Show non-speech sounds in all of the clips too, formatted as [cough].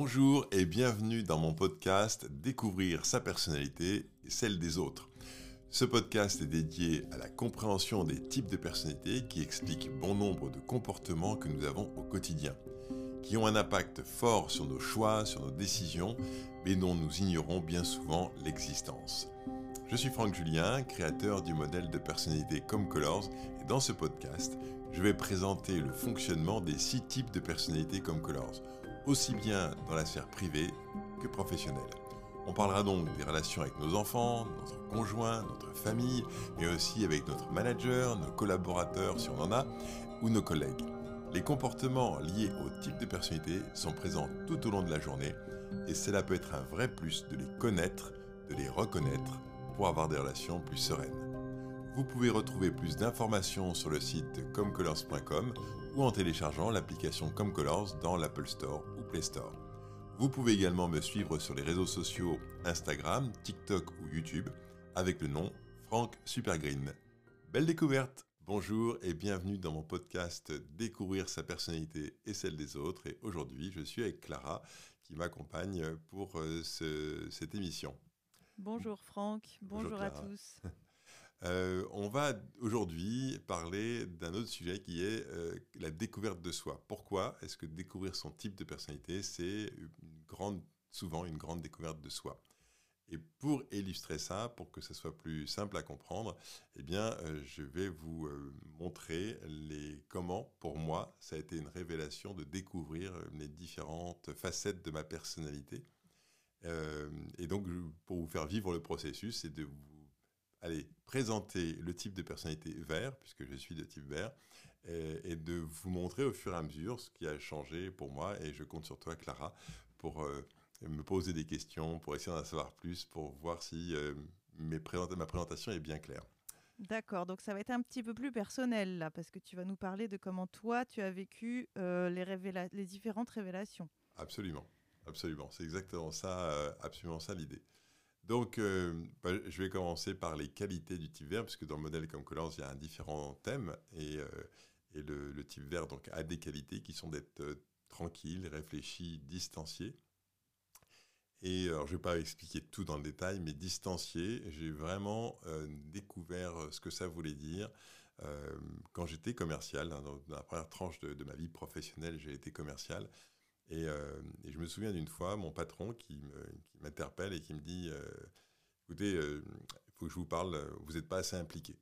Bonjour et bienvenue dans mon podcast Découvrir sa personnalité et celle des autres. Ce podcast est dédié à la compréhension des types de personnalités qui expliquent bon nombre de comportements que nous avons au quotidien, qui ont un impact fort sur nos choix, sur nos décisions, mais dont nous ignorons bien souvent l'existence. Je suis Franck Julien, créateur du modèle de personnalité Comme Colors, et dans ce podcast, je vais présenter le fonctionnement des six types de personnalités Comme Colors, aussi bien dans la sphère privée que professionnelle. On parlera donc des relations avec nos enfants, notre conjoint, notre famille, mais aussi avec notre manager, nos collaborateurs si on en a, ou nos collègues. Les comportements liés au type de personnalité sont présents tout au long de la journée et cela peut être un vrai plus de les connaître, de les reconnaître pour avoir des relations plus sereines. Vous pouvez retrouver plus d'informations sur le site comcolors.com ou en téléchargeant l'application Comcolors dans l'Apple Store ou Play Store. Vous pouvez également me suivre sur les réseaux sociaux Instagram, TikTok ou YouTube avec le nom Franck Supergreen. Belle découverte Bonjour et bienvenue dans mon podcast Découvrir sa personnalité et celle des autres. Et aujourd'hui, je suis avec Clara qui m'accompagne pour euh, cette émission. Bonjour Franck, bonjour, à tous. [laughs] Euh, on va aujourd'hui parler d'un autre sujet qui est euh, la découverte de soi. Pourquoi est-ce que découvrir son type de personnalité, c'est souvent une grande découverte de soi? Et pour illustrer ça, pour que ce soit plus simple à comprendre, eh bien, euh, je vais vous montrer les, comment, pour moi, ça a été une révélation de découvrir les différentes facettes de ma personnalité. et donc, pour vous faire vivre le processus, c'est de allez, présenter le type de personnalité vert, puisque je suis de type vert, et, de vous montrer au fur et à mesure ce qui a changé pour moi. Et je compte sur toi, Clara, pour euh, me poser des questions, pour essayer d'en savoir plus, pour voir si euh, mes ma présentation est bien claire. D'accord, donc ça va être un petit peu plus personnel là, parce que tu vas nous parler de comment toi tu as vécu euh, les, les différentes révélations. Absolument, absolument, c'est exactement ça, absolument ça l'idée. Donc, euh, bah, je vais commencer par les qualités du type vert, puisque dans le modèle Colors, il y a un différent thème, et, euh, le, type vert donc, a des qualités qui sont d'être euh, tranquille, réfléchi, distancié. Et alors, je ne vais pas expliquer tout dans le détail, mais distancié, j'ai vraiment découvert ce que ça voulait dire quand j'étais commercial. Hein, dans, la première tranche de ma vie professionnelle, j'ai été commercial. Euh, et, je me souviens d'une fois, mon patron qui m'interpelle et qui me dit euh, Écoutez, euh, il faut que je vous parle, vous n'êtes pas assez impliqué.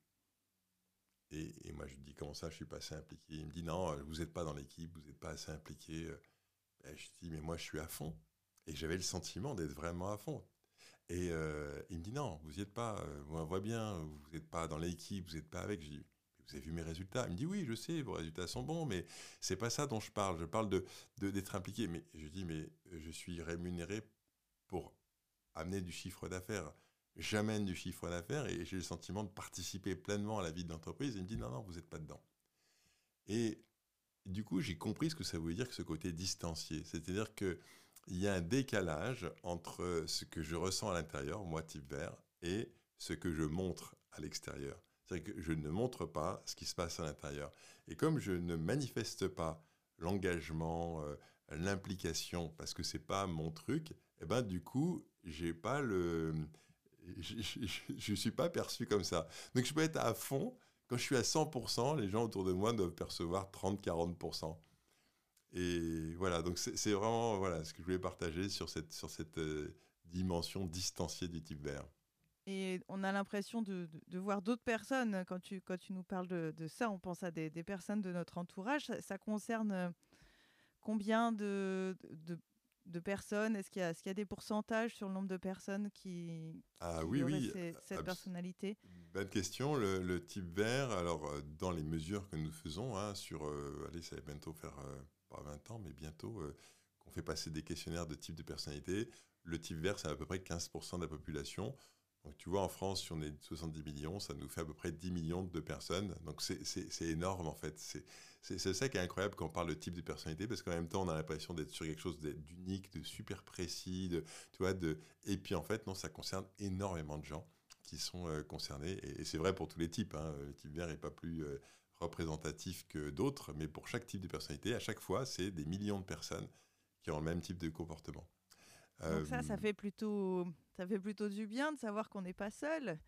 Et, moi, je lui dis Comment ça, je ne suis pas assez impliqué? Il me dit Non, vous n'êtes pas dans l'équipe, vous n'êtes pas assez impliqué. Ben, je dis Mais moi, je suis à fond. Et j'avais le sentiment d'être vraiment à fond. Et il me dit Non, vous n'y êtes pas, on voit bien, vous n'êtes pas dans l'équipe, vous n'êtes pas avec. Vous avez vu mes résultats Il me dit oui, je sais, vos résultats sont bons, mais c'est pas ça dont je parle. Je parle de d'être impliqué. Mais je dis mais je suis rémunéré pour amener du chiffre d'affaires. J'amène du chiffre d'affaires et j'ai le sentiment de participer pleinement à la vie de l'entreprise. Il me dit non non, vous n'êtes pas dedans. Et du coup, j'ai compris ce que ça voulait dire que ce côté distancié. C'est-à-dire que il y a un décalage entre ce que je ressens à l'intérieur, moi type vert, et ce que je montre à l'extérieur. C'est-à-dire que je ne montre pas ce qui se passe à l'intérieur. Et comme je ne manifeste pas l'engagement, euh, l'implication, parce que c'est pas mon truc, eh ben du coup, j'ai pas le, je, ne suis pas perçu comme ça. Donc je peux être à fond. Quand je suis à 100%, les gens autour de moi doivent percevoir 30-40%. Et voilà, donc c'est vraiment voilà ce que je voulais partager sur cette, sur cette euh, dimension distanciée du type vert. Et on a l'impression de, voir d'autres personnes. Quand tu, quand tu nous parles de, ça, on pense à des, personnes de notre entourage. Ça, concerne euh, combien de, de, personnes? Est-ce qu'il y, a des pourcentages sur le nombre de personnes qui, ah, oui, oui, cette personnalité? Bonne question. Le, type vert, alors euh, dans les mesures que nous faisons, hein, sur, euh, allez, ça va bientôt faire, pas 20 ans, mais bientôt, qu'on fait passer des questionnaires de type de personnalité, le type vert, c'est à peu près 15% de la population. Donc, tu vois, en France, si on est 70 millions, ça nous fait à peu près 10 millions de personnes. Donc, c'est énorme, en fait. C'est ça qui est incroyable quand on parle de type de personnalité, parce qu'en même temps, on a l'impression d'être sur quelque chose d'unique, de super précis, de, tu vois, de... et puis en fait, non, ça concerne énormément de gens qui sont euh, concernés. Et, c'est vrai pour tous les types. Hein. Le type vert n'est pas plus euh, représentatif que d'autres, mais pour chaque type de personnalité, à chaque fois, c'est des millions de personnes qui ont le même type de comportement. Donc ça, ça fait, plutôt, ça fait plutôt du bien de savoir qu'on n'est pas seul.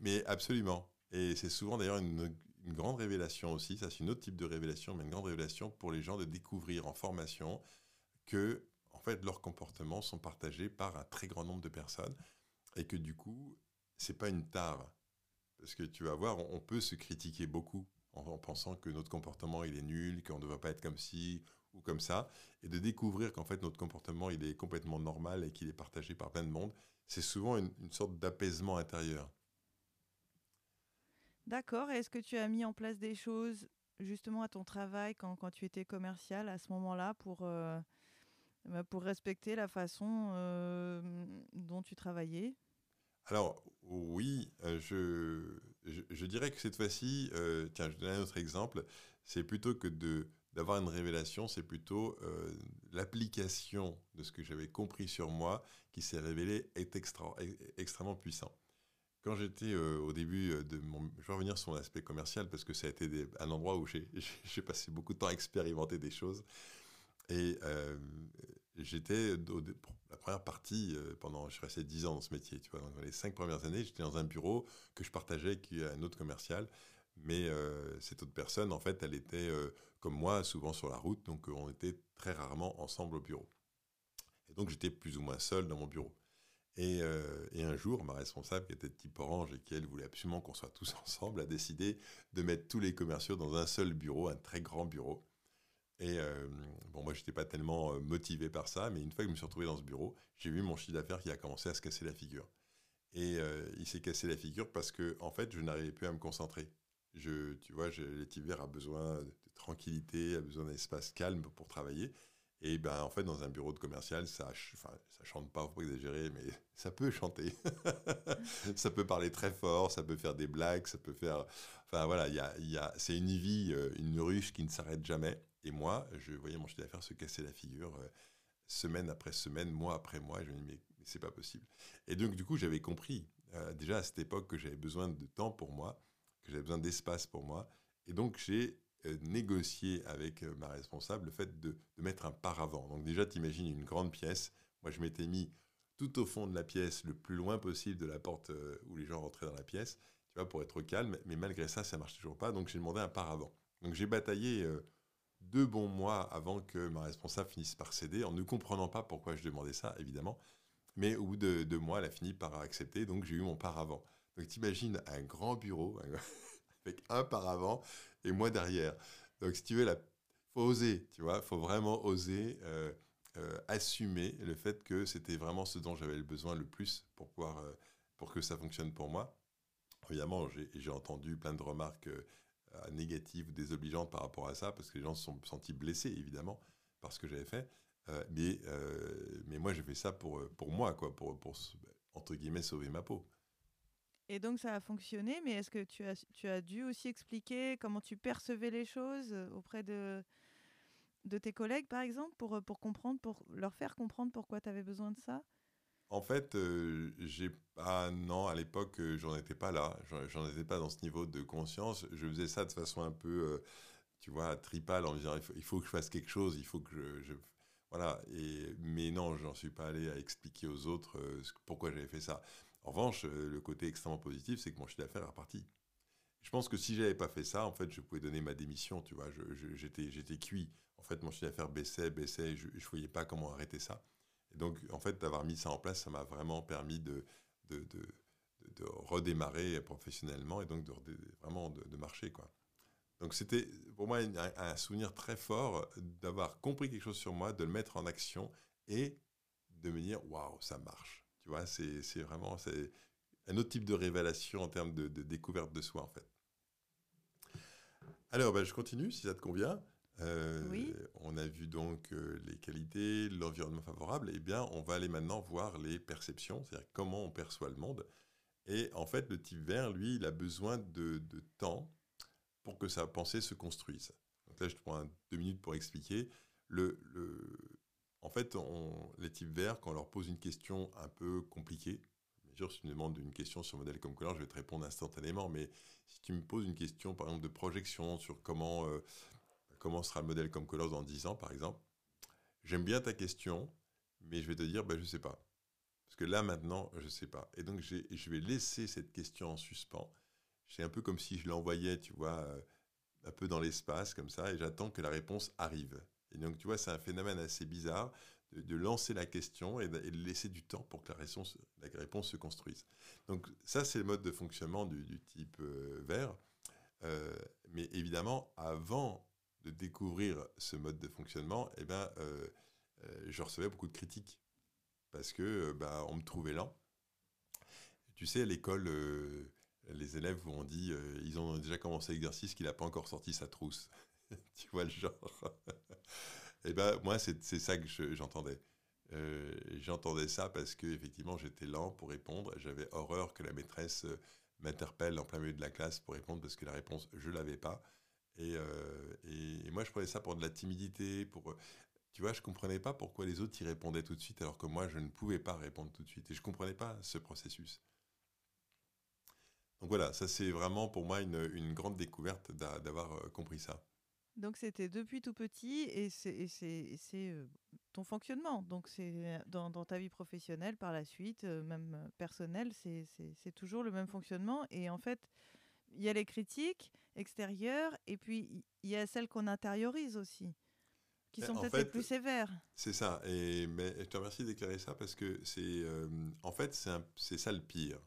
Mais absolument. Et c'est souvent d'ailleurs une, une, grande révélation aussi, ça c'est un autre type de révélation, mais une grande révélation pour les gens de découvrir en formation que en fait leurs comportements sont partagés par un très grand nombre de personnes et que du coup, c'est pas une tare. Parce que tu vas voir, on, peut se critiquer beaucoup en, pensant que notre comportement il est nul, qu'on ne devrait pas être comme ci ou comme ça, et de découvrir qu'en fait notre comportement il est complètement normal et qu'il est partagé par plein de monde, c'est souvent une, sorte d'apaisement intérieur. D'accord. Est-ce que tu as mis en place des choses justement à ton travail quand, quand tu étais commercial à ce moment-là pour, euh, bah, pour respecter la façon euh, dont tu travaillais? Alors oui, euh, je, je, dirais que cette fois-ci, tiens, je donne un autre exemple, c'est plutôt que de d'avoir une révélation, c'est plutôt euh, l'application de ce que j'avais compris sur moi qui s'est révélé est extra, extrêmement puissant. Quand j'étais euh, au début euh, de mon... Je vais revenir sur l'aspect commercial parce que ça a été un endroit où [laughs] j'ai passé beaucoup de temps à expérimenter des choses. Et j'étais, la première partie, pendant, je suis resté 10 ans dans ce métier, tu vois, dans les cinq premières années, j'étais dans un bureau que je partageais avec un autre commercial. Mais cette autre personne, en fait, elle était comme moi, souvent sur la route, donc euh, on était très rarement ensemble au bureau. Et donc j'étais plus ou moins seul dans mon bureau. Et, euh, un jour, ma responsable, qui était de type orange et qui, elle, voulait absolument qu'on soit tous [laughs] ensemble, a décidé de mettre tous les commerciaux dans un seul bureau, un très grand bureau. Et euh, bon, moi, je n'étais pas tellement motivé par ça, mais une fois que je me suis retrouvé dans ce bureau, j'ai vu mon chiffre d'affaires qui a commencé à se casser la figure. Et il s'est cassé la figure parce que, en fait, je n'arrivais plus à me concentrer. Je, tu vois, l'étiver a besoin tranquillité, a besoin d'un espace calme pour travailler. Et ben, en fait, dans un bureau de commercial, ça, chante pas, faut pas exagérer, mais [laughs] ça peut chanter. [laughs] ça peut parler très fort, ça peut faire des blagues, ça peut faire. Enfin voilà, il y a, y a, c'est une vie, euh, une ruche qui ne s'arrête jamais. Et moi, je voyais mon chiffre d'affaires se casser la figure euh, semaine après semaine, mois après mois. Je me dis, mais, c'est pas possible. Et donc, du coup, j'avais compris euh, déjà à cette époque que j'avais besoin de temps pour moi, que j'avais besoin d'espace pour moi. Et donc, j'ai euh, négocier avec euh, ma responsable le fait de, mettre un paravent. Donc déjà, tu imagines une grande pièce. Moi, je m'étais mis tout au fond de la pièce, le plus loin possible de la porte euh, où les gens rentraient dans la pièce, tu vois, pour être calme. Mais malgré ça, ça marche toujours pas. Donc j'ai demandé un paravent. Donc j'ai bataillé deux bons mois avant que ma responsable finisse par céder, en ne comprenant pas pourquoi je demandais ça, évidemment. Mais au bout de deux mois, elle a fini par accepter. Donc j'ai eu mon paravent. Donc t'imagines un grand bureau [laughs] avec un paravent et moi derrière. Donc, si tu veux, il faut oser, tu vois, il faut vraiment oser euh, euh, assumer le fait que c'était vraiment ce dont j'avais le besoin le plus pour, pouvoir, euh, pour que ça fonctionne pour moi. Évidemment, j'ai entendu plein de remarques négatives ou désobligeantes par rapport à ça, parce que les gens se sont sentis blessés, évidemment, par ce que j'avais fait. mais, mais moi, j'ai fait ça pour, pour moi, quoi, pour, pour, entre guillemets, sauver ma peau. Et donc ça a fonctionné, mais est-ce que tu as, tu as dû aussi expliquer comment tu percevais les choses euh, auprès de, de tes collègues, par exemple, pour, euh, pour, comprendre, pour leur faire comprendre pourquoi tu avais besoin de ça? En fait, euh, j'ai pas. Non, à l'époque, j'en étais pas là. J'en étais pas dans ce niveau de conscience. Je faisais ça de façon un peu, tu vois, tripale en disant il faut, il faut, que je fasse quelque chose, il faut que je. voilà. Et, mais non, j'en suis pas allé à expliquer aux autres pourquoi j'avais fait ça. En revanche, euh, le côté extrêmement positif, c'est que mon chiffre d'affaires est reparti. Je pense que si j'avais pas fait ça, en fait, je pouvais donner ma démission, tu vois. J'étais, cuit. En fait, mon chiffre d'affaires baissait, baissait. Je, ne voyais pas comment arrêter ça. Et donc, en fait, d'avoir mis ça en place, ça m'a vraiment permis de, de, de, redémarrer professionnellement et donc de, vraiment de, marcher, quoi. Donc, c'était pour moi un, un souvenir très fort d'avoir compris quelque chose sur moi, de le mettre en action et de me dire, waouh, ça marche c'est vraiment un autre type de révélation en termes de, découverte de soi, en fait. Alors, ben, je continue, si ça te convient. Euh, on a vu donc euh, les qualités, l'environnement favorable. Eh bien, on va aller maintenant voir les perceptions, c'est-à-dire comment on perçoit le monde. Et en fait, le type vert, lui, il a besoin de, temps pour que sa pensée se construise. Donc là, je te prends deux minutes pour expliquer. Le, le, en fait, les types verts, quand on leur pose une question un peu compliquée, bien sûr, si tu me demandes une question sur modèle comme couleur, je vais te répondre instantanément, mais si tu me poses une question, par exemple, de projection sur comment, euh, comment sera le modèle comme couleur dans 10 ans, par exemple, j'aime bien ta question, mais je vais te dire, bah, je ne sais pas. Parce que là, maintenant, je ne sais pas. Et donc, je vais laisser cette question en suspens. C'est un peu comme si je l'envoyais, tu vois, euh, un peu dans l'espace, comme ça, et j'attends que la réponse arrive. Et donc, tu vois, c'est un phénomène assez bizarre de, lancer la question et de, laisser du temps pour que la réponse, la réponse se construise. Donc, ça, c'est le mode de fonctionnement du, type euh, vert. Euh, mais évidemment, avant de découvrir ce mode de fonctionnement, eh ben, euh, je recevais beaucoup de critiques parce que bah, on me trouvait lent. Tu sais, à l'école, les élèves vous ont dit, ils ont déjà commencé l'exercice qu'il n'a pas encore sorti sa trousse. [laughs] tu vois le genre. Et [laughs] eh ben moi, c'est ça que j'entendais. Euh, j'entendais ça parce que effectivement, j'étais lent pour répondre. J'avais horreur que la maîtresse euh, m'interpelle en plein milieu de la classe pour répondre parce que la réponse, je l'avais pas. Et, euh, et, moi, je prenais ça pour de la timidité, pour tu vois, je comprenais pas pourquoi les autres y répondaient tout de suite alors que moi, je ne pouvais pas répondre tout de suite. Et je comprenais pas ce processus. Donc voilà, ça c'est vraiment pour moi une, une grande découverte d'avoir compris ça. Donc c'était depuis tout petit et c'est ton fonctionnement. Donc c'est dans, ta vie professionnelle par la suite, même personnelle, c'est toujours le même fonctionnement. Et en fait, il y a les critiques extérieures et puis il y a celles qu'on intériorise aussi, qui sont peut-être les plus sévères. C'est ça. Et mais je te remercie d'éclairer ça parce que c'est en fait c'est ça le pire.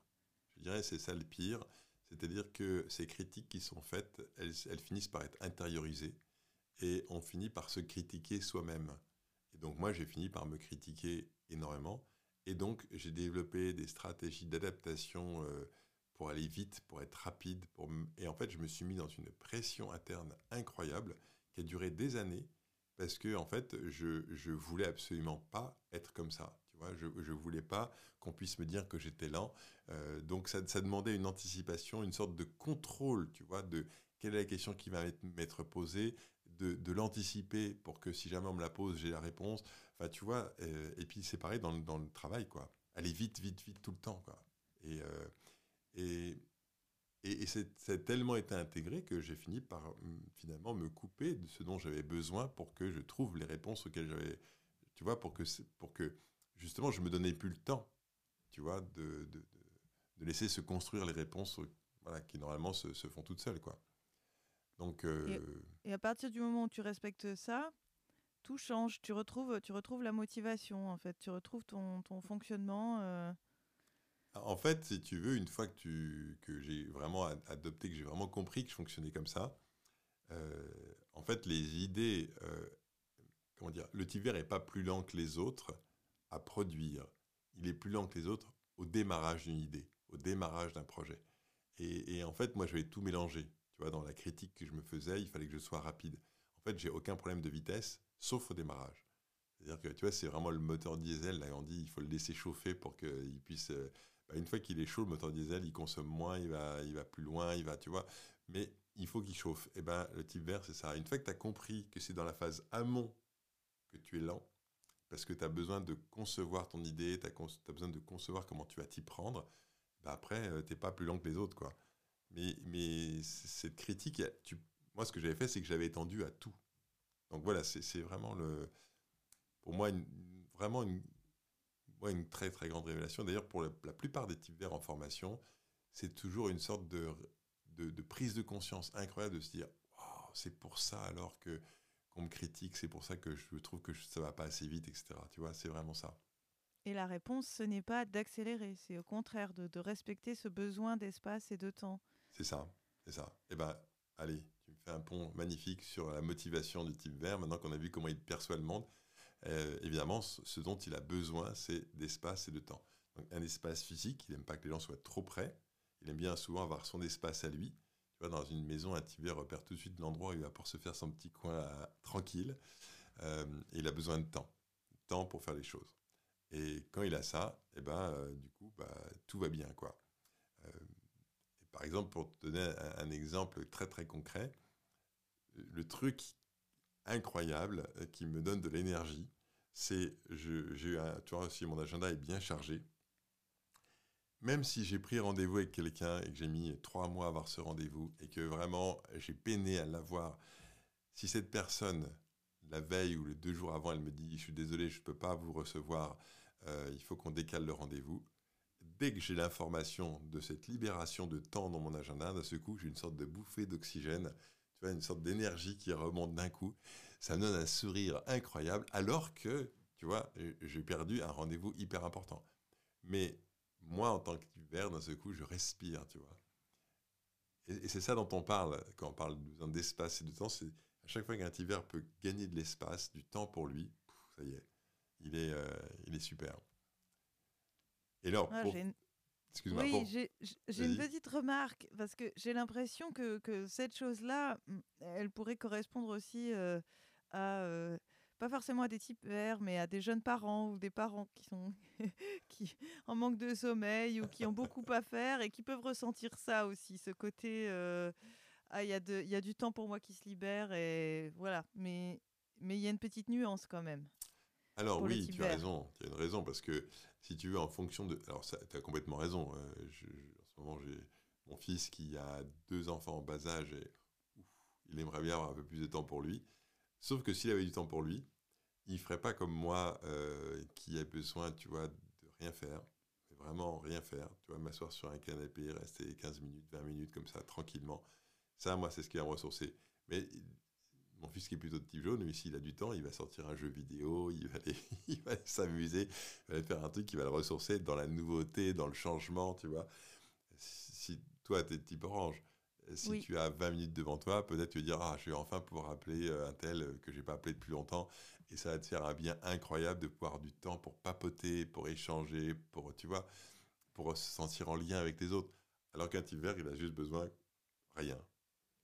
Je dirais c'est ça le pire c'est-à-dire que ces critiques qui sont faites, elles, finissent par être intériorisées et on finit par se critiquer soi-même. Et donc moi, j'ai fini par me critiquer énormément. Et donc, j'ai développé des stratégies d'adaptation euh, pour aller vite, pour être rapide. Et en fait, je me suis mis dans une pression interne incroyable qui a duré des années parce que, en fait, je, je voulais absolument pas être comme ça je ne voulais pas qu'on puisse me dire que j'étais lent. Euh, donc ça, demandait une anticipation, une sorte de contrôle, tu vois, de quelle est la question qui va m'être posée, de, l'anticiper pour que si jamais on me la pose, j'ai la réponse. Enfin, tu vois, euh, et puis c'est pareil dans, le travail, quoi. Aller vite, vite, vite tout le temps, quoi. Et, euh, et, et, c'est tellement été intégré que j'ai fini par hum, finalement me couper de ce dont j'avais besoin pour que je trouve les réponses auxquelles j'avais, tu vois, pour que, pour que justement, je me donnais plus le temps, tu vois, de, de, de laisser se construire les réponses voilà, qui normalement se, se, font toutes seules, quoi. Donc, euh, et, à partir du moment où tu respectes ça, tout change. Tu retrouves, tu retrouves la motivation, en fait. Tu retrouves ton, ton fonctionnement. Euh. En fait, si tu veux, une fois que, tu, que j'ai vraiment adopté, que j'ai vraiment compris que je fonctionnais comme ça, euh, en fait, les idées, comment dire, le tiver est pas plus lent que les autres à produire. Il est plus lent que les autres au démarrage d'une idée, au démarrage d'un projet. Et, en fait, moi, je vais tout mélanger. Tu vois, dans la critique que je me faisais, il fallait que je sois rapide. En fait, j'ai aucun problème de vitesse, sauf au démarrage. C'est-à-dire que, tu vois, c'est vraiment le moteur diesel. Là, on dit il faut le laisser chauffer pour qu'il puisse. Euh, bah, une fois qu'il est chaud, le moteur diesel, il consomme moins, il va, il va plus loin, il va, tu vois. Mais il faut qu'il chauffe. Et ben, le type vert, c'est ça. Une fois que tu as compris que c'est dans la phase amont que tu es lent, parce que tu as besoin de concevoir ton idée, tu as, besoin de concevoir comment tu vas t'y prendre, bah après, euh, tu n'es pas plus lent que les autres. quoi. Mais, cette critique, moi, ce que j'avais fait, c'est que j'avais étendu à tout. Donc voilà, c'est vraiment le, pour moi une, vraiment une, une très très grande révélation. D'ailleurs, pour la, plupart des types verts en formation, c'est toujours une sorte de, prise de conscience incroyable de se dire, c'est pour ça alors que qu'on me critique, c'est pour ça que je trouve que ça va pas assez vite, etc. Tu vois, c'est vraiment ça. Et la réponse, ce n'est pas d'accélérer, c'est au contraire de, respecter ce besoin d'espace et de temps. C'est ça, c'est ça. Eh ben, allez, tu me fais un pont magnifique sur la motivation du type vert. Maintenant qu'on a vu comment il perçoit le monde, euh, évidemment, ce dont il a besoin, c'est d'espace et de temps. Donc, un espace physique, il n'aime pas que les gens soient trop près. Il aime bien souvent avoir son espace à lui dans une maison, un Tibet repère tout de suite l'endroit où il va pour se faire son petit coin euh, tranquille. Euh, il a besoin de temps, temps pour faire les choses. Et quand il a ça, eh ben, euh, du coup, bah, tout va bien. Quoi. par exemple, pour te donner un, exemple très très concret, le truc incroyable qui me donne de l'énergie, c'est, j'ai tu vois, si mon agenda est bien chargé, même si j'ai pris rendez-vous avec quelqu'un et que j'ai mis trois mois à avoir ce rendez-vous et que vraiment j'ai peiné à l'avoir, si cette personne la veille ou les deux jours avant, elle me dit, je suis désolé, je ne peux pas vous recevoir, il faut qu'on décale le rendez-vous dès que j'ai l'information de cette libération de temps dans mon agenda, d'un ce coup, j'ai une sorte de bouffée d'oxygène, tu vois, une sorte d'énergie qui remonte d'un coup. Ça me donne un sourire incroyable, alors que, tu vois, j'ai perdu un rendez-vous hyper important. Mais moi, en tant qu'hiver, d'un ce coup, je respire, tu vois. Et, c'est ça dont on parle quand on parle d'espace et de temps. C'est à chaque fois qu'un hiver peut gagner de l'espace, du temps pour lui, ça y est, il est, euh, il est super. Et alors, ah, Excuse-moi. Oui, j'ai une petite remarque, parce que j'ai l'impression que, que, cette chose-là, mm, elle pourrait correspondre aussi euh, à, euh, pas forcément à des types verts, mais à des jeunes parents ou des parents qui sont [laughs] qui, en manque de sommeil ou qui ont beaucoup à faire et qui peuvent ressentir ça aussi, ce côté, euh, ah, il y, a y a du temps pour moi qui se libère, et voilà. Mais il y a une petite nuance quand même. Alors oui, tu as raison, tu as une raison, parce que si tu veux, en fonction de... Alors tu as complètement raison, euh, en ce moment j'ai mon fils qui a deux enfants en bas âge et il aimerait bien avoir un peu plus de temps pour lui. Sauf que s'il avait du temps pour lui, il ferait pas comme moi euh, qui a besoin, tu vois, de rien faire, vraiment rien faire, tu vois, m'asseoir sur un canapé, rester 15 minutes, 20 minutes comme ça, tranquillement. Ça, moi, c'est ce qui va me ressourcer. Mais mon fils qui est plutôt de type jaune, lui, s'il a du temps, il va sortir un jeu vidéo, il va [laughs] il va s'amuser, il va faire un truc qui va le ressourcer dans la nouveauté, dans le changement, tu vois. Si toi, tu es de type orange, si tu as 20 minutes devant toi, peut-être tu vas dire Ah, je vais enfin pouvoir appeler euh, un tel que j'ai pas appelé depuis longtemps. Et ça va te faire un bien incroyable de pouvoir du temps pour papoter, pour échanger, pour, tu vois, pour se sentir en lien avec les autres. Alors qu'un type vert, il a juste besoin rien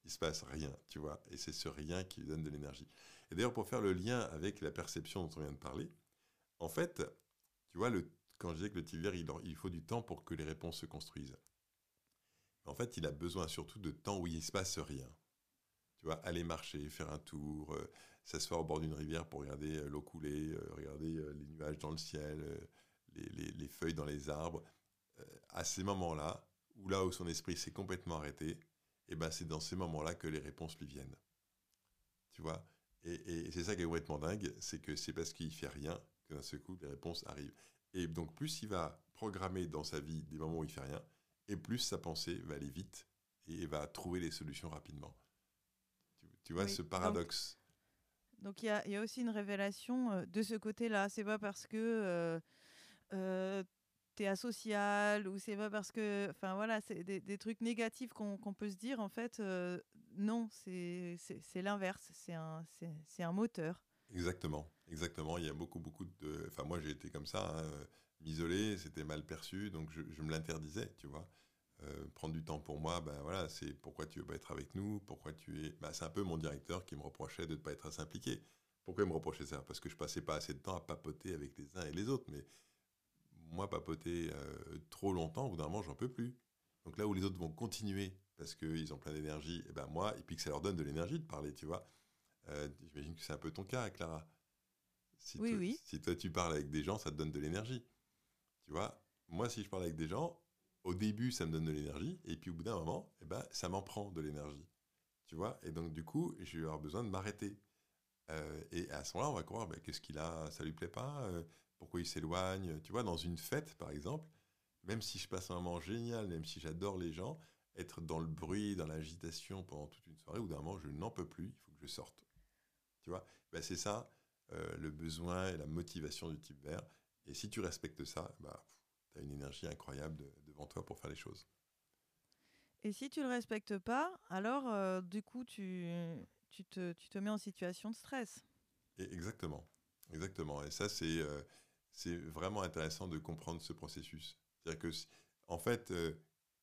il se passe rien, tu vois. Et c'est ce rien qui lui donne de l'énergie. Et d'ailleurs, pour faire le lien avec la perception dont on vient de parler, en fait, tu vois, le, quand je disais que le type il, il faut du temps pour que les réponses se construisent. En fait, il a besoin surtout de temps où il ne se passe rien. Tu vois, aller marcher, faire un tour, euh, s'asseoir au bord d'une rivière pour regarder euh, l'eau couler, euh, regarder les nuages dans le ciel, les, les, feuilles dans les arbres. à ces moments-là, où là où son esprit s'est complètement arrêté, et ben c'est dans ces moments-là que les réponses lui viennent. Tu vois? Et, c'est ça qui est complètement dingue, c'est que c'est parce qu'il fait rien que d'un seul coup les réponses arrivent. Et donc plus il va programmer dans sa vie des moments où il fait rien, et plus sa pensée va aller vite et va trouver les solutions rapidement. Tu, vois ce paradoxe? Donc il y, y, a aussi une révélation euh, de ce côté-là. C'est pas parce que euh, euh, asocial ou c'est pas parce que. Enfin voilà, c'est des, trucs négatifs qu'on peut se dire. En fait, euh, non, c'est l'inverse. C'est un, un moteur. Exactement, exactement. Il y a beaucoup, beaucoup de. Enfin, moi, j'ai été comme ça. Hein, m'isoler, c'était mal perçu, donc je, me l'interdisais, tu vois. Euh, prendre du temps pour moi, ben voilà, c'est pourquoi tu veux pas être avec nous, pourquoi tu es. Ben, c'est un peu mon directeur qui me reprochait de ne pas être assez impliqué. Pourquoi il me reprochait ça? Parce que je passais pas assez de temps à papoter avec les uns et les autres. Mais moi, papoter euh, trop longtemps, au bout d'un moment, j'en peux plus. Donc là où les autres vont continuer parce qu'ils ont plein d'énergie, et eh ben moi, et puis que ça leur donne de l'énergie de parler, tu vois. Euh, j'imagine que c'est un peu ton cas, Clara. Si oui, toi, oui. Si toi, tu parles avec des gens, ça te donne de l'énergie. Tu vois, moi, si je parle avec des gens, au début, ça me donne de l'énergie, et puis au bout d'un moment, eh ben, ça m'en prend de l'énergie. Tu vois, et donc du coup, je vais avoir besoin de m'arrêter. Euh, et à ce moment-là, on va croire, ben, qu'est-ce qu'il a, ça lui plaît pas pourquoi il s'éloigne. Tu vois, dans une fête, par exemple, même si je passe un moment génial, même si j'adore les gens, être dans le bruit, dans l'agitation pendant toute une soirée, ou d'un moment, je n'en peux plus, il faut que je sorte. Tu vois, ben, c'est ça, euh, le besoin et la motivation du type vert. Et si tu respectes ça, bah, tu as une énergie incroyable devant toi pour faire les choses. Et si tu ne le respectes pas, alors euh, du coup, tu, tu, te, tu te mets en situation de stress. exactement, exactement. Et ça, c'est euh, c'est vraiment intéressant de comprendre ce processus. C'est-à-dire que, en fait, euh,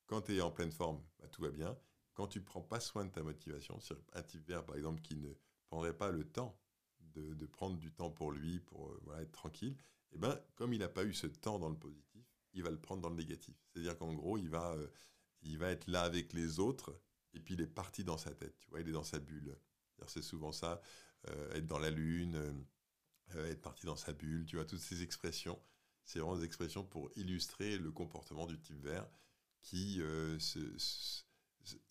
quand tu es en pleine forme, bah, tout va bien. Quand tu prends pas soin de ta motivation, un type vert, par exemple, qui ne prendrait pas le temps de, de prendre du temps pour lui, pour voilà, être tranquille, eh ben, comme il n'a pas eu ce temps dans le positif, il va le prendre dans le négatif. C'est-à-dire qu'en gros, il va, euh, il va être là avec les autres, et puis il est parti dans sa tête, tu vois, il est dans sa bulle. C'est souvent ça, être dans la lune, euh, être parti dans sa bulle, tu vois, toutes ces expressions. C'est vraiment des expressions pour illustrer le comportement du type vert qui, euh,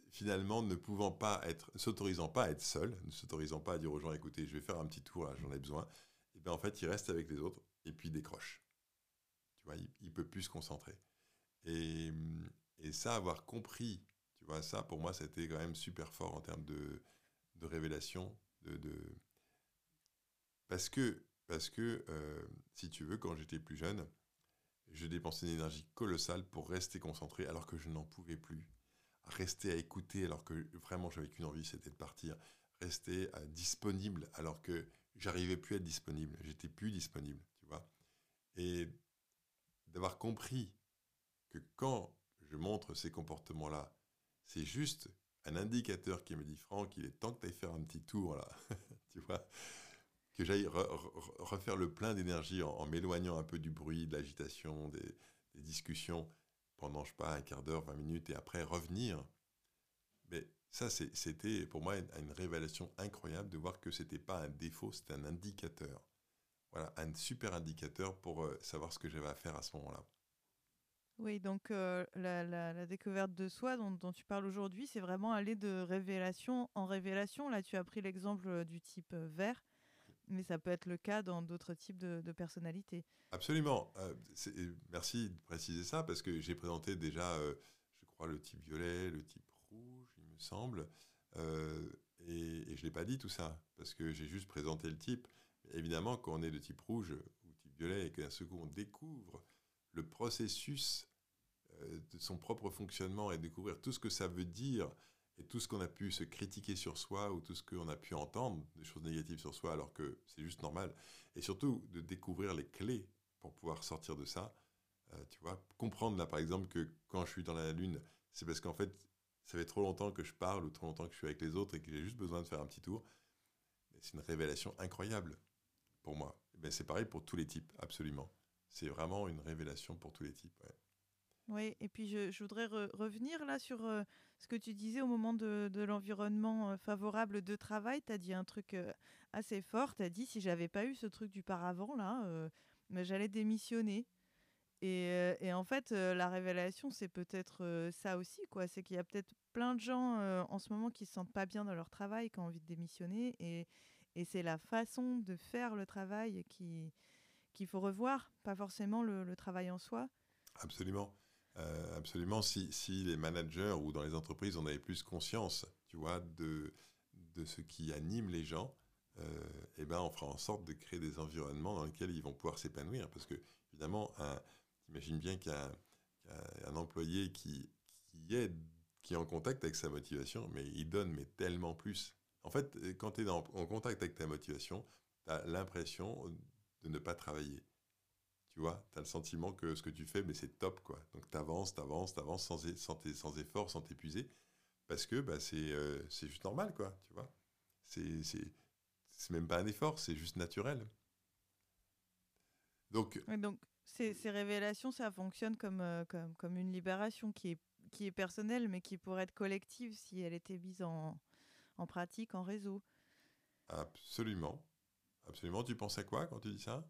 finalement, ne pouvant pas être, s'autorisant pas à être seul, ne s'autorisant pas à dire aux gens, écoutez, je vais faire un petit tour, j'en ai besoin, et bien en fait, il reste avec les autres et puis il décroche. Tu vois, il, ne peut plus se concentrer. Et, ça, avoir compris, tu vois, ça, pour moi, c'était quand même super fort en termes de, révélation, de, parce que, parce que euh, si tu veux, quand j'étais plus jeune, je dépensais une énergie colossale pour rester concentré alors que je n'en pouvais plus. Rester à écouter alors que vraiment j'avais qu'une envie, c'était de partir. Rester euh, disponible alors que j'arrivais plus à être disponible. J'étais plus disponible. Et d'avoir compris que quand je montre ces comportements-là, c'est juste un indicateur qui me dit Franck, il est temps que tu ailles faire un petit tour là, [laughs] tu vois? Que j'aille refaire le plein d'énergie en, m'éloignant un peu du bruit, de l'agitation, des, discussions pendant, je sais pas, un quart d'heure, 20 minutes, et après revenir. Mais ça, c'était pour moi une, révélation incroyable de voir que c'était pas un défaut, c'était un indicateur. Voilà, un super indicateur pour euh, savoir ce que j'avais à faire à ce moment-là. Oui, donc euh, la, découverte de soi dont, dont tu parles aujourd'hui, c'est vraiment aller de révélation en révélation. Là, tu as pris l'exemple euh, du type vert mais ça peut être le cas dans d'autres types de, personnalités. Absolument. Euh, merci de préciser ça parce que j'ai présenté déjà, euh, je crois, le type violet, le type rouge, il me semble. Euh, et, je ne l'ai pas dit tout ça parce que j'ai juste présenté le type. Évidemment, quand on est de type rouge ou type violet et qu'un second on découvre le processus de son propre fonctionnement et découvrir tout ce que ça veut dire et tout ce qu'on a pu se critiquer sur soi ou tout ce qu'on a pu entendre, des choses négatives sur soi, alors que c'est juste normal. Et surtout, de découvrir les clés pour pouvoir sortir de ça. Euh, tu vois, comprendre là, par exemple, que quand je suis dans la lune, c'est parce qu'en fait, ça fait trop longtemps que je parle ou trop longtemps que je suis avec les autres et que j'ai juste besoin de faire un petit tour. C'est une révélation incroyable pour moi. Ben, c'est pareil pour tous les types, absolument. C'est vraiment une révélation pour tous les types. Oui, et puis je, voudrais revenir là sur euh, ce que tu disais au moment de, l'environnement euh, favorable de travail. Tu as dit un truc euh, assez fort. Tu as dit si j'avais pas eu ce truc du paravent là, mais j'allais démissionner. Et, et, en fait, la révélation, c'est peut-être ça aussi. quoi. C'est qu'il y a peut-être plein de gens en ce moment qui se sentent pas bien dans leur travail, qui ont envie de démissionner. Et, et c'est la façon de faire le travail qui qu'il faut revoir, pas forcément le, travail en soi. Absolument. Euh, absolument. Si, si, les managers ou dans les entreprises, on avait plus conscience, tu vois, de, de ce qui anime les gens, euh, eh ben, on fera en sorte de créer des environnements dans lesquels ils vont pouvoir s'épanouir. Parce que, évidemment, imagine bien a un employé qui, qui, est, qui est en contact avec sa motivation, mais il donne mais tellement plus. En fait, quand tu es en contact avec ta motivation, tu as l'impression de ne pas travailler. Tu vois, tu as le sentiment que ce que tu fais, mais c'est top, quoi. Donc tu avances, tu avances, tu avances sans, sans, effort, sans t'épuiser, parce que bah, euh, c'est juste normal, quoi, tu vois. C'est même pas un effort, c'est juste naturel. Donc, ces, révélations, ça fonctionne comme, euh, comme, comme, une libération qui est, qui est personnelle, mais qui pourrait être collective si elle était mise en, en pratique, en réseau. Absolument. Absolument. Tu penses à quoi quand tu dis ça?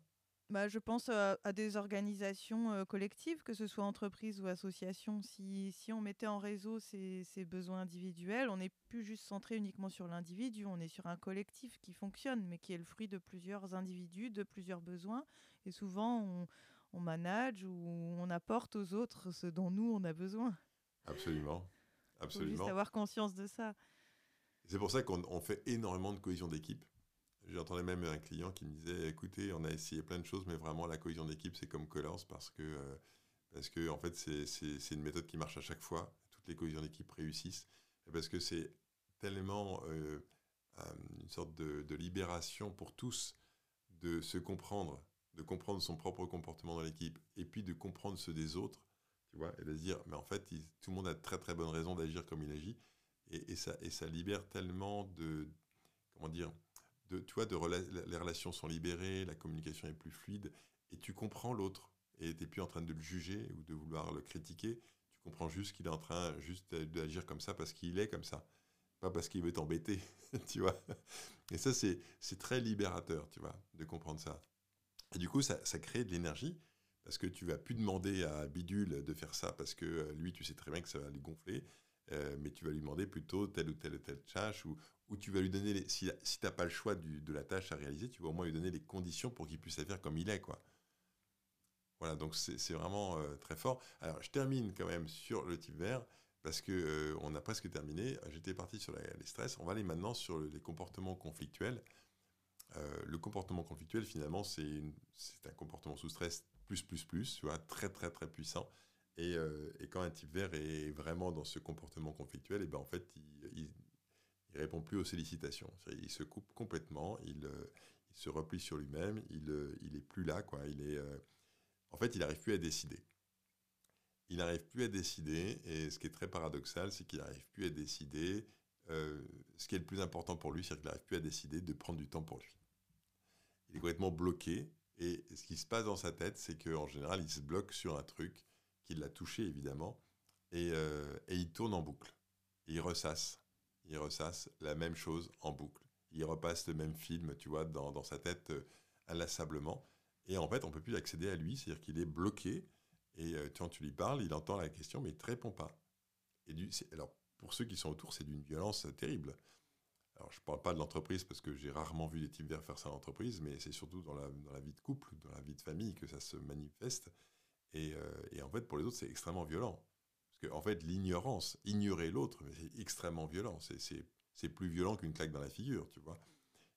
Bah, je pense à, des organisations collectives, que ce soit entreprises ou associations. Si, si on mettait en réseau ces, ces besoins individuels, on n'est plus juste centré uniquement sur l'individu, on est sur un collectif qui fonctionne, mais qui est le fruit de plusieurs individus, de plusieurs besoins. Et souvent, on, on manage ou on apporte aux autres ce dont nous, on a besoin. Absolument. Absolument. Il faut juste avoir conscience de ça. C'est pour ça qu'on fait énormément de cohésion d'équipe. J'entendais même un client qui me disait écoutez, on a essayé plein de choses, mais vraiment la cohésion d'équipe, c'est comme Colors parce que, euh, parce que en fait, c'est une méthode qui marche à chaque fois. Toutes les cohésions d'équipe réussissent. parce que c'est tellement euh, euh, une sorte de, libération pour tous de se comprendre, de comprendre son propre comportement dans l'équipe et puis de comprendre ceux des autres, tu vois, et de se dire mais en fait, tout le monde a de très très bonnes raisons d'agir comme il agit. Et, ça libère tellement de. Comment dire de, tu vois, de les relations sont libérées, la communication est plus fluide, et tu comprends l'autre, et tu n'es plus en train de le juger ou de vouloir le critiquer, tu comprends juste qu'il est en train juste d'agir comme ça parce qu'il est comme ça, pas parce qu'il veut t'embêter, [laughs] tu vois. Et ça, c'est très libérateur, tu vois, de comprendre ça. Et du coup, ça, ça crée de l'énergie, parce que tu vas plus demander à Bidule de faire ça, parce que euh, lui, tu sais très bien que ça va lui gonfler, euh, mais tu vas lui demander plutôt telle ou telle ou telle tâche, ou, tu vas lui donner, si, si tu n'as pas le choix de la tâche à réaliser, tu vas au moins lui donner les conditions pour qu'il puisse la faire comme il est. quoi. Voilà, donc c'est vraiment euh, très fort. Alors, je termine quand même sur le type vert, parce qu'on euh, on a presque terminé. J'étais parti sur les stress. On va aller maintenant sur les comportements conflictuels. le comportement conflictuel, finalement, c'est un comportement sous stress plus, plus, plus, tu vois, très, très, très puissant. Euh, et, quand un type vert est vraiment dans ce comportement conflictuel, et ben en fait, il, ne répond plus aux sollicitations. Il se coupe complètement, il, euh, il se replie sur lui-même, il, euh, il est plus là, quoi. Il est, en fait, il n'arrive plus à décider. Il n'arrive plus à décider, et ce qui est très paradoxal, c'est qu'il n'arrive plus à décider. ce qui est le plus important pour lui, c'est qu'il n'arrive plus à décider de prendre du temps pour lui. Il est complètement bloqué, et ce qui se passe dans sa tête, c'est qu'en général, il se bloque sur un truc qui l'a touché évidemment, euh, et, il tourne en boucle. Il ressasse, il ressasse la même chose en boucle. Il repasse le même film, tu vois, dans, sa tête euh, inlassablement. Et en fait, on peut plus accéder à lui, c'est-à-dire qu'il est bloqué. Et euh, quand tu lui parles, il entend la question, mais il te répond pas. Et du, alors, pour ceux qui sont autour, c'est d'une violence terrible. Alors, je ne parle pas de l'entreprise parce que j'ai rarement vu des types verts faire ça en entreprise, mais c'est surtout dans la, dans la, vie de couple, dans la vie de famille que ça se manifeste. Euh, et, en fait, pour les autres, c'est extrêmement violent. Parce qu'en en fait, l'ignorance, ignorer l'autre, c'est extrêmement violent. C'est plus violent qu'une claque dans la figure, tu vois.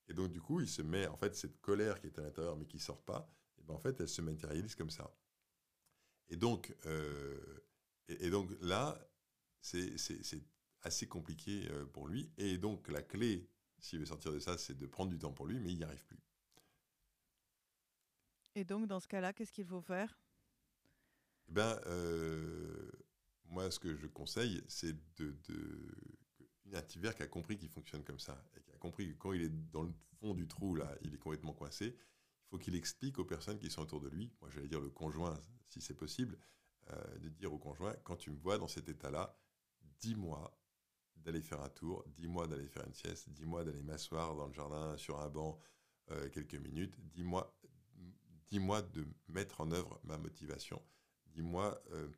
Et donc, du coup, il se met, en fait, cette colère qui est à l'intérieur mais qui sort pas, et ben, en fait, elle se matérialise comme ça. Et donc, euh, et, donc là, c'est assez compliqué euh, pour lui. Et donc, la clé, s'il veut sortir de ça, c'est de prendre du temps pour lui, mais il n'y arrive plus. Et donc, dans ce cas-là, qu'est-ce qu'il faut faire? Eh ben, euh, moi, ce que je conseille, c'est de, un type vert qui a compris qu'il fonctionne comme ça, et qui a compris que quand il est dans le fond du trou, là, il est complètement coincé, il faut qu'il explique aux personnes qui sont autour de lui, moi j'allais dire le conjoint, si c'est possible, euh, de dire au conjoint, quand tu me vois dans cet état-là, dis-moi d'aller faire un tour, dis-moi d'aller faire une sieste, dis-moi d'aller m'asseoir dans le jardin sur un banc euh, quelques minutes, dis-moi dis-moi de mettre en œuvre ma motivation dis-moi, euh,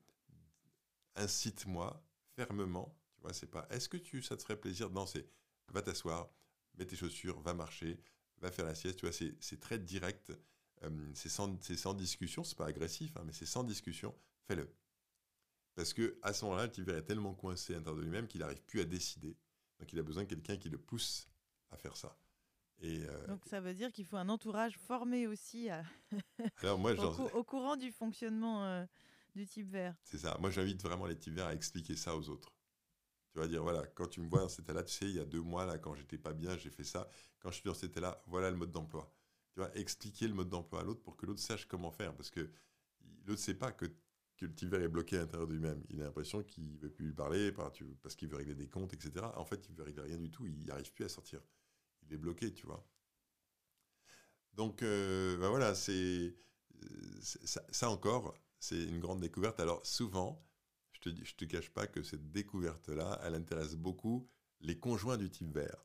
incite-moi fermement. Tu vois, c'est pas est-ce que tu, ça te ferait plaisir? Non, c'est va t'asseoir, mets tes chaussures, va marcher, va faire la sieste. Tu vois, c'est très direct. Euh, c'est sans, sans, discussion, c'est pas agressif, hein, mais c'est sans discussion. Fais-le. Parce que à ce moment-là, le type est tellement coincé à l'intérieur de lui-même qu'il n'arrive plus à décider. Donc il a besoin de quelqu'un qui le pousse à faire ça. Et euh, Donc ça veut dire qu'il faut un entourage formé aussi à Alors moi, [laughs] au, courant du fonctionnement du type vert. C'est ça. Moi, j'invite vraiment les types verts à expliquer ça aux autres. Tu vas dire, voilà, quand tu me vois dans cet état-là, tu sais, il y a deux mois, là, quand j'étais pas bien, j'ai fait ça. Quand je suis dans cet état-là, voilà le mode d'emploi. Tu vois, expliquer le mode d'emploi à l'autre pour que l'autre sache comment faire. Parce que l'autre ne sait pas que, le type vert est bloqué à l'intérieur de lui-même. Il a l'impression qu'il ne veut plus lui parler parce qu'il veut régler des comptes, etc. En fait, il ne veut régler rien du tout. Il n'arrive plus à sortir. Il est bloqué, tu vois. Donc, euh, ben voilà, c'est ça, ça, encore, c'est une grande découverte. Alors souvent, je je te cache pas que cette découverte-là, elle intéresse beaucoup les conjoints du type vert.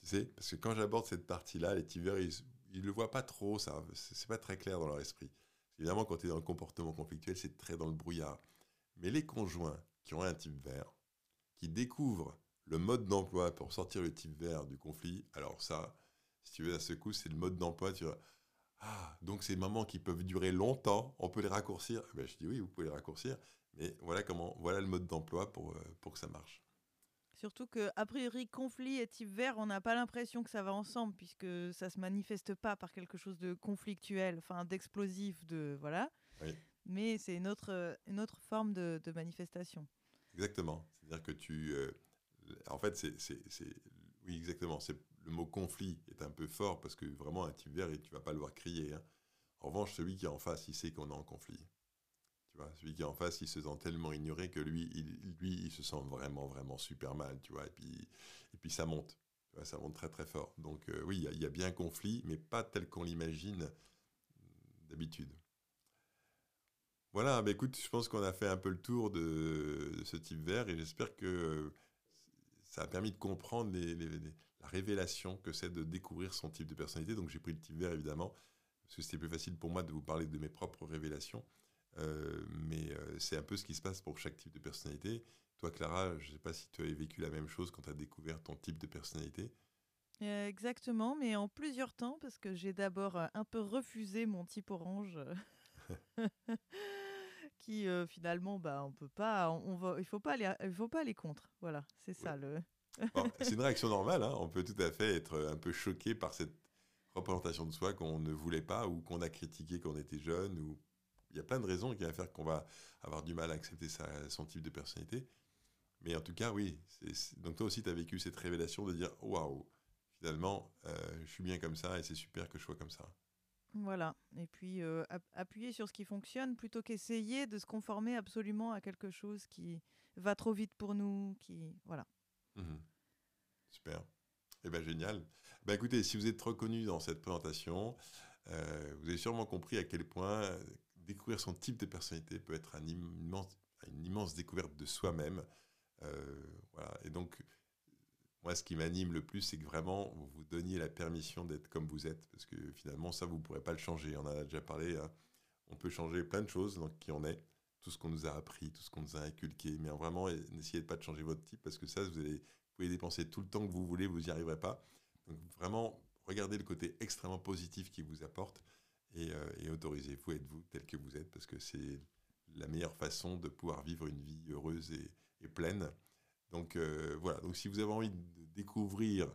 Tu sais, parce que quand j'aborde cette partie-là, les types verts, ils ne le voient pas trop, ça, c'est pas très clair dans leur esprit. Évidemment, quand tu es dans le comportement conflictuel, c'est très dans le brouillard. Mais les conjoints qui ont un type vert, qui découvrent le mode d'emploi pour sortir le type vert du conflit, alors ça, si tu veux, à ce coup, c'est le mode d'emploi, ah, donc ces moments qui peuvent durer longtemps, on peut les raccourcir eh ben, Je dis oui, vous pouvez les raccourcir, mais voilà, comment, voilà le mode d'emploi pour, euh, pour que ça marche. Surtout que, a priori, conflit et type vert, on n'a pas l'impression que ça va ensemble, puisque ça se manifeste pas par quelque chose de conflictuel, enfin d'explosif, de voilà. Mais c'est une autre, une autre forme de, manifestation. Exactement. C'est-à-dire que tu, euh, en fait, c'est, oui, exactement. C'est le mot conflit est un peu fort parce que vraiment un type vert, tu vas pas le voir crier. Hein. En revanche, celui qui est en face, il sait qu'on est en conflit. Celui qui est en face, il se sent tellement ignoré que lui, il, lui, il se sent vraiment, vraiment super mal, tu vois. Et puis, ça monte, ça monte très, très fort. Donc euh, oui, il y, a bien conflit, mais pas tel qu'on l'imagine d'habitude. Voilà, bah écoute, je pense qu'on a fait un peu le tour de, ce type vert et j'espère que ça a permis de comprendre les, révélation que c'est de découvrir son type de personnalité. Donc j'ai pris le type vert évidemment, parce que c'était plus facile pour moi de vous parler de mes propres révélations. mais c'est un peu ce qui se passe pour chaque type de personnalité. Toi, Clara, je ne sais pas si tu as vécu la même chose quand tu as découvert ton type de personnalité. exactement, mais en plusieurs temps, parce que j'ai d'abord un peu refusé mon type orange. [laughs] qui finalement bah on peut pas on va il faut pas aller il faut pas aller contre voilà c'est ça le c'est une réaction normale hein. on peut tout à fait être un peu choqué par cette représentation de soi qu'on ne voulait pas ou qu'on a critiqué quand on était jeune il y a plein de raisons qui vont faire qu'on va avoir du mal à accepter son type de personnalité mais en tout cas oui donc toi aussi tu as vécu cette révélation de dire waouh finalement je suis bien comme ça et c'est super que je sois comme ça voilà. Et puis appuyer sur ce qui fonctionne plutôt qu'essayer de se conformer absolument à quelque chose qui va trop vite pour nous, qui voilà. Mmh Super. Eh bien, génial. Ben, écoutez, si vous êtes reconnu dans cette présentation, vous avez sûrement compris à quel point découvrir son type de personnalité peut être une immense découverte de soi-même. voilà. Et donc, moi, ce qui m'anime le plus, c'est que vraiment, vous vous donniez la permission d'être comme vous êtes, parce que finalement, ça, vous ne pourrez pas le changer. On en a déjà parlé. Hein. On peut changer plein de choses donc qui on est, tout ce qu'on nous a appris, tout ce qu'on nous a inculqué, mais vraiment, n'essayez pas de changer votre type, parce que ça, vous, allez, vous pouvez dépenser tout le temps que vous voulez, vous n'y arriverez pas. Donc vraiment, regardez le côté extrêmement positif qui vous apporte et, euh, autorisez-vous à être vous tel que vous êtes, parce que c'est la meilleure façon de pouvoir vivre une vie heureuse et, pleine. Donc euh, voilà, donc si vous avez envie de découvrir,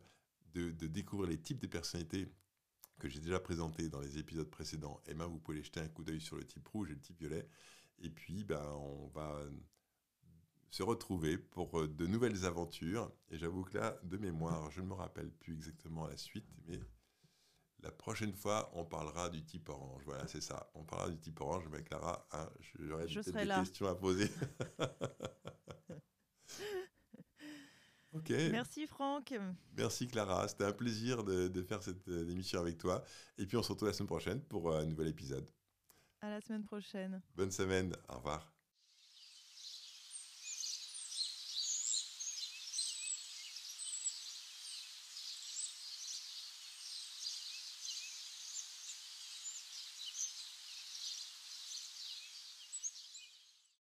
de, découvrir les types de personnalités que j'ai déjà présentés dans les épisodes précédents, Emma, vous pouvez jeter un coup d'œil sur le type rouge et le type violet. Et puis, ben, on va se retrouver pour euh, de nouvelles aventures. Et j'avoue que là, de mémoire, je ne me rappelle plus exactement la suite, mais la prochaine fois, on parlera du type orange. Voilà, c'est ça. On parlera du type orange, mais Clara, hein, j'aurais peut-être des questions à poser. [laughs] Merci Franck. Merci Clara. C'était un plaisir de, faire cette euh, émission avec toi. Et puis on se retrouve la semaine prochaine pour un nouvel épisode. À la semaine prochaine. Bonne semaine. Au revoir.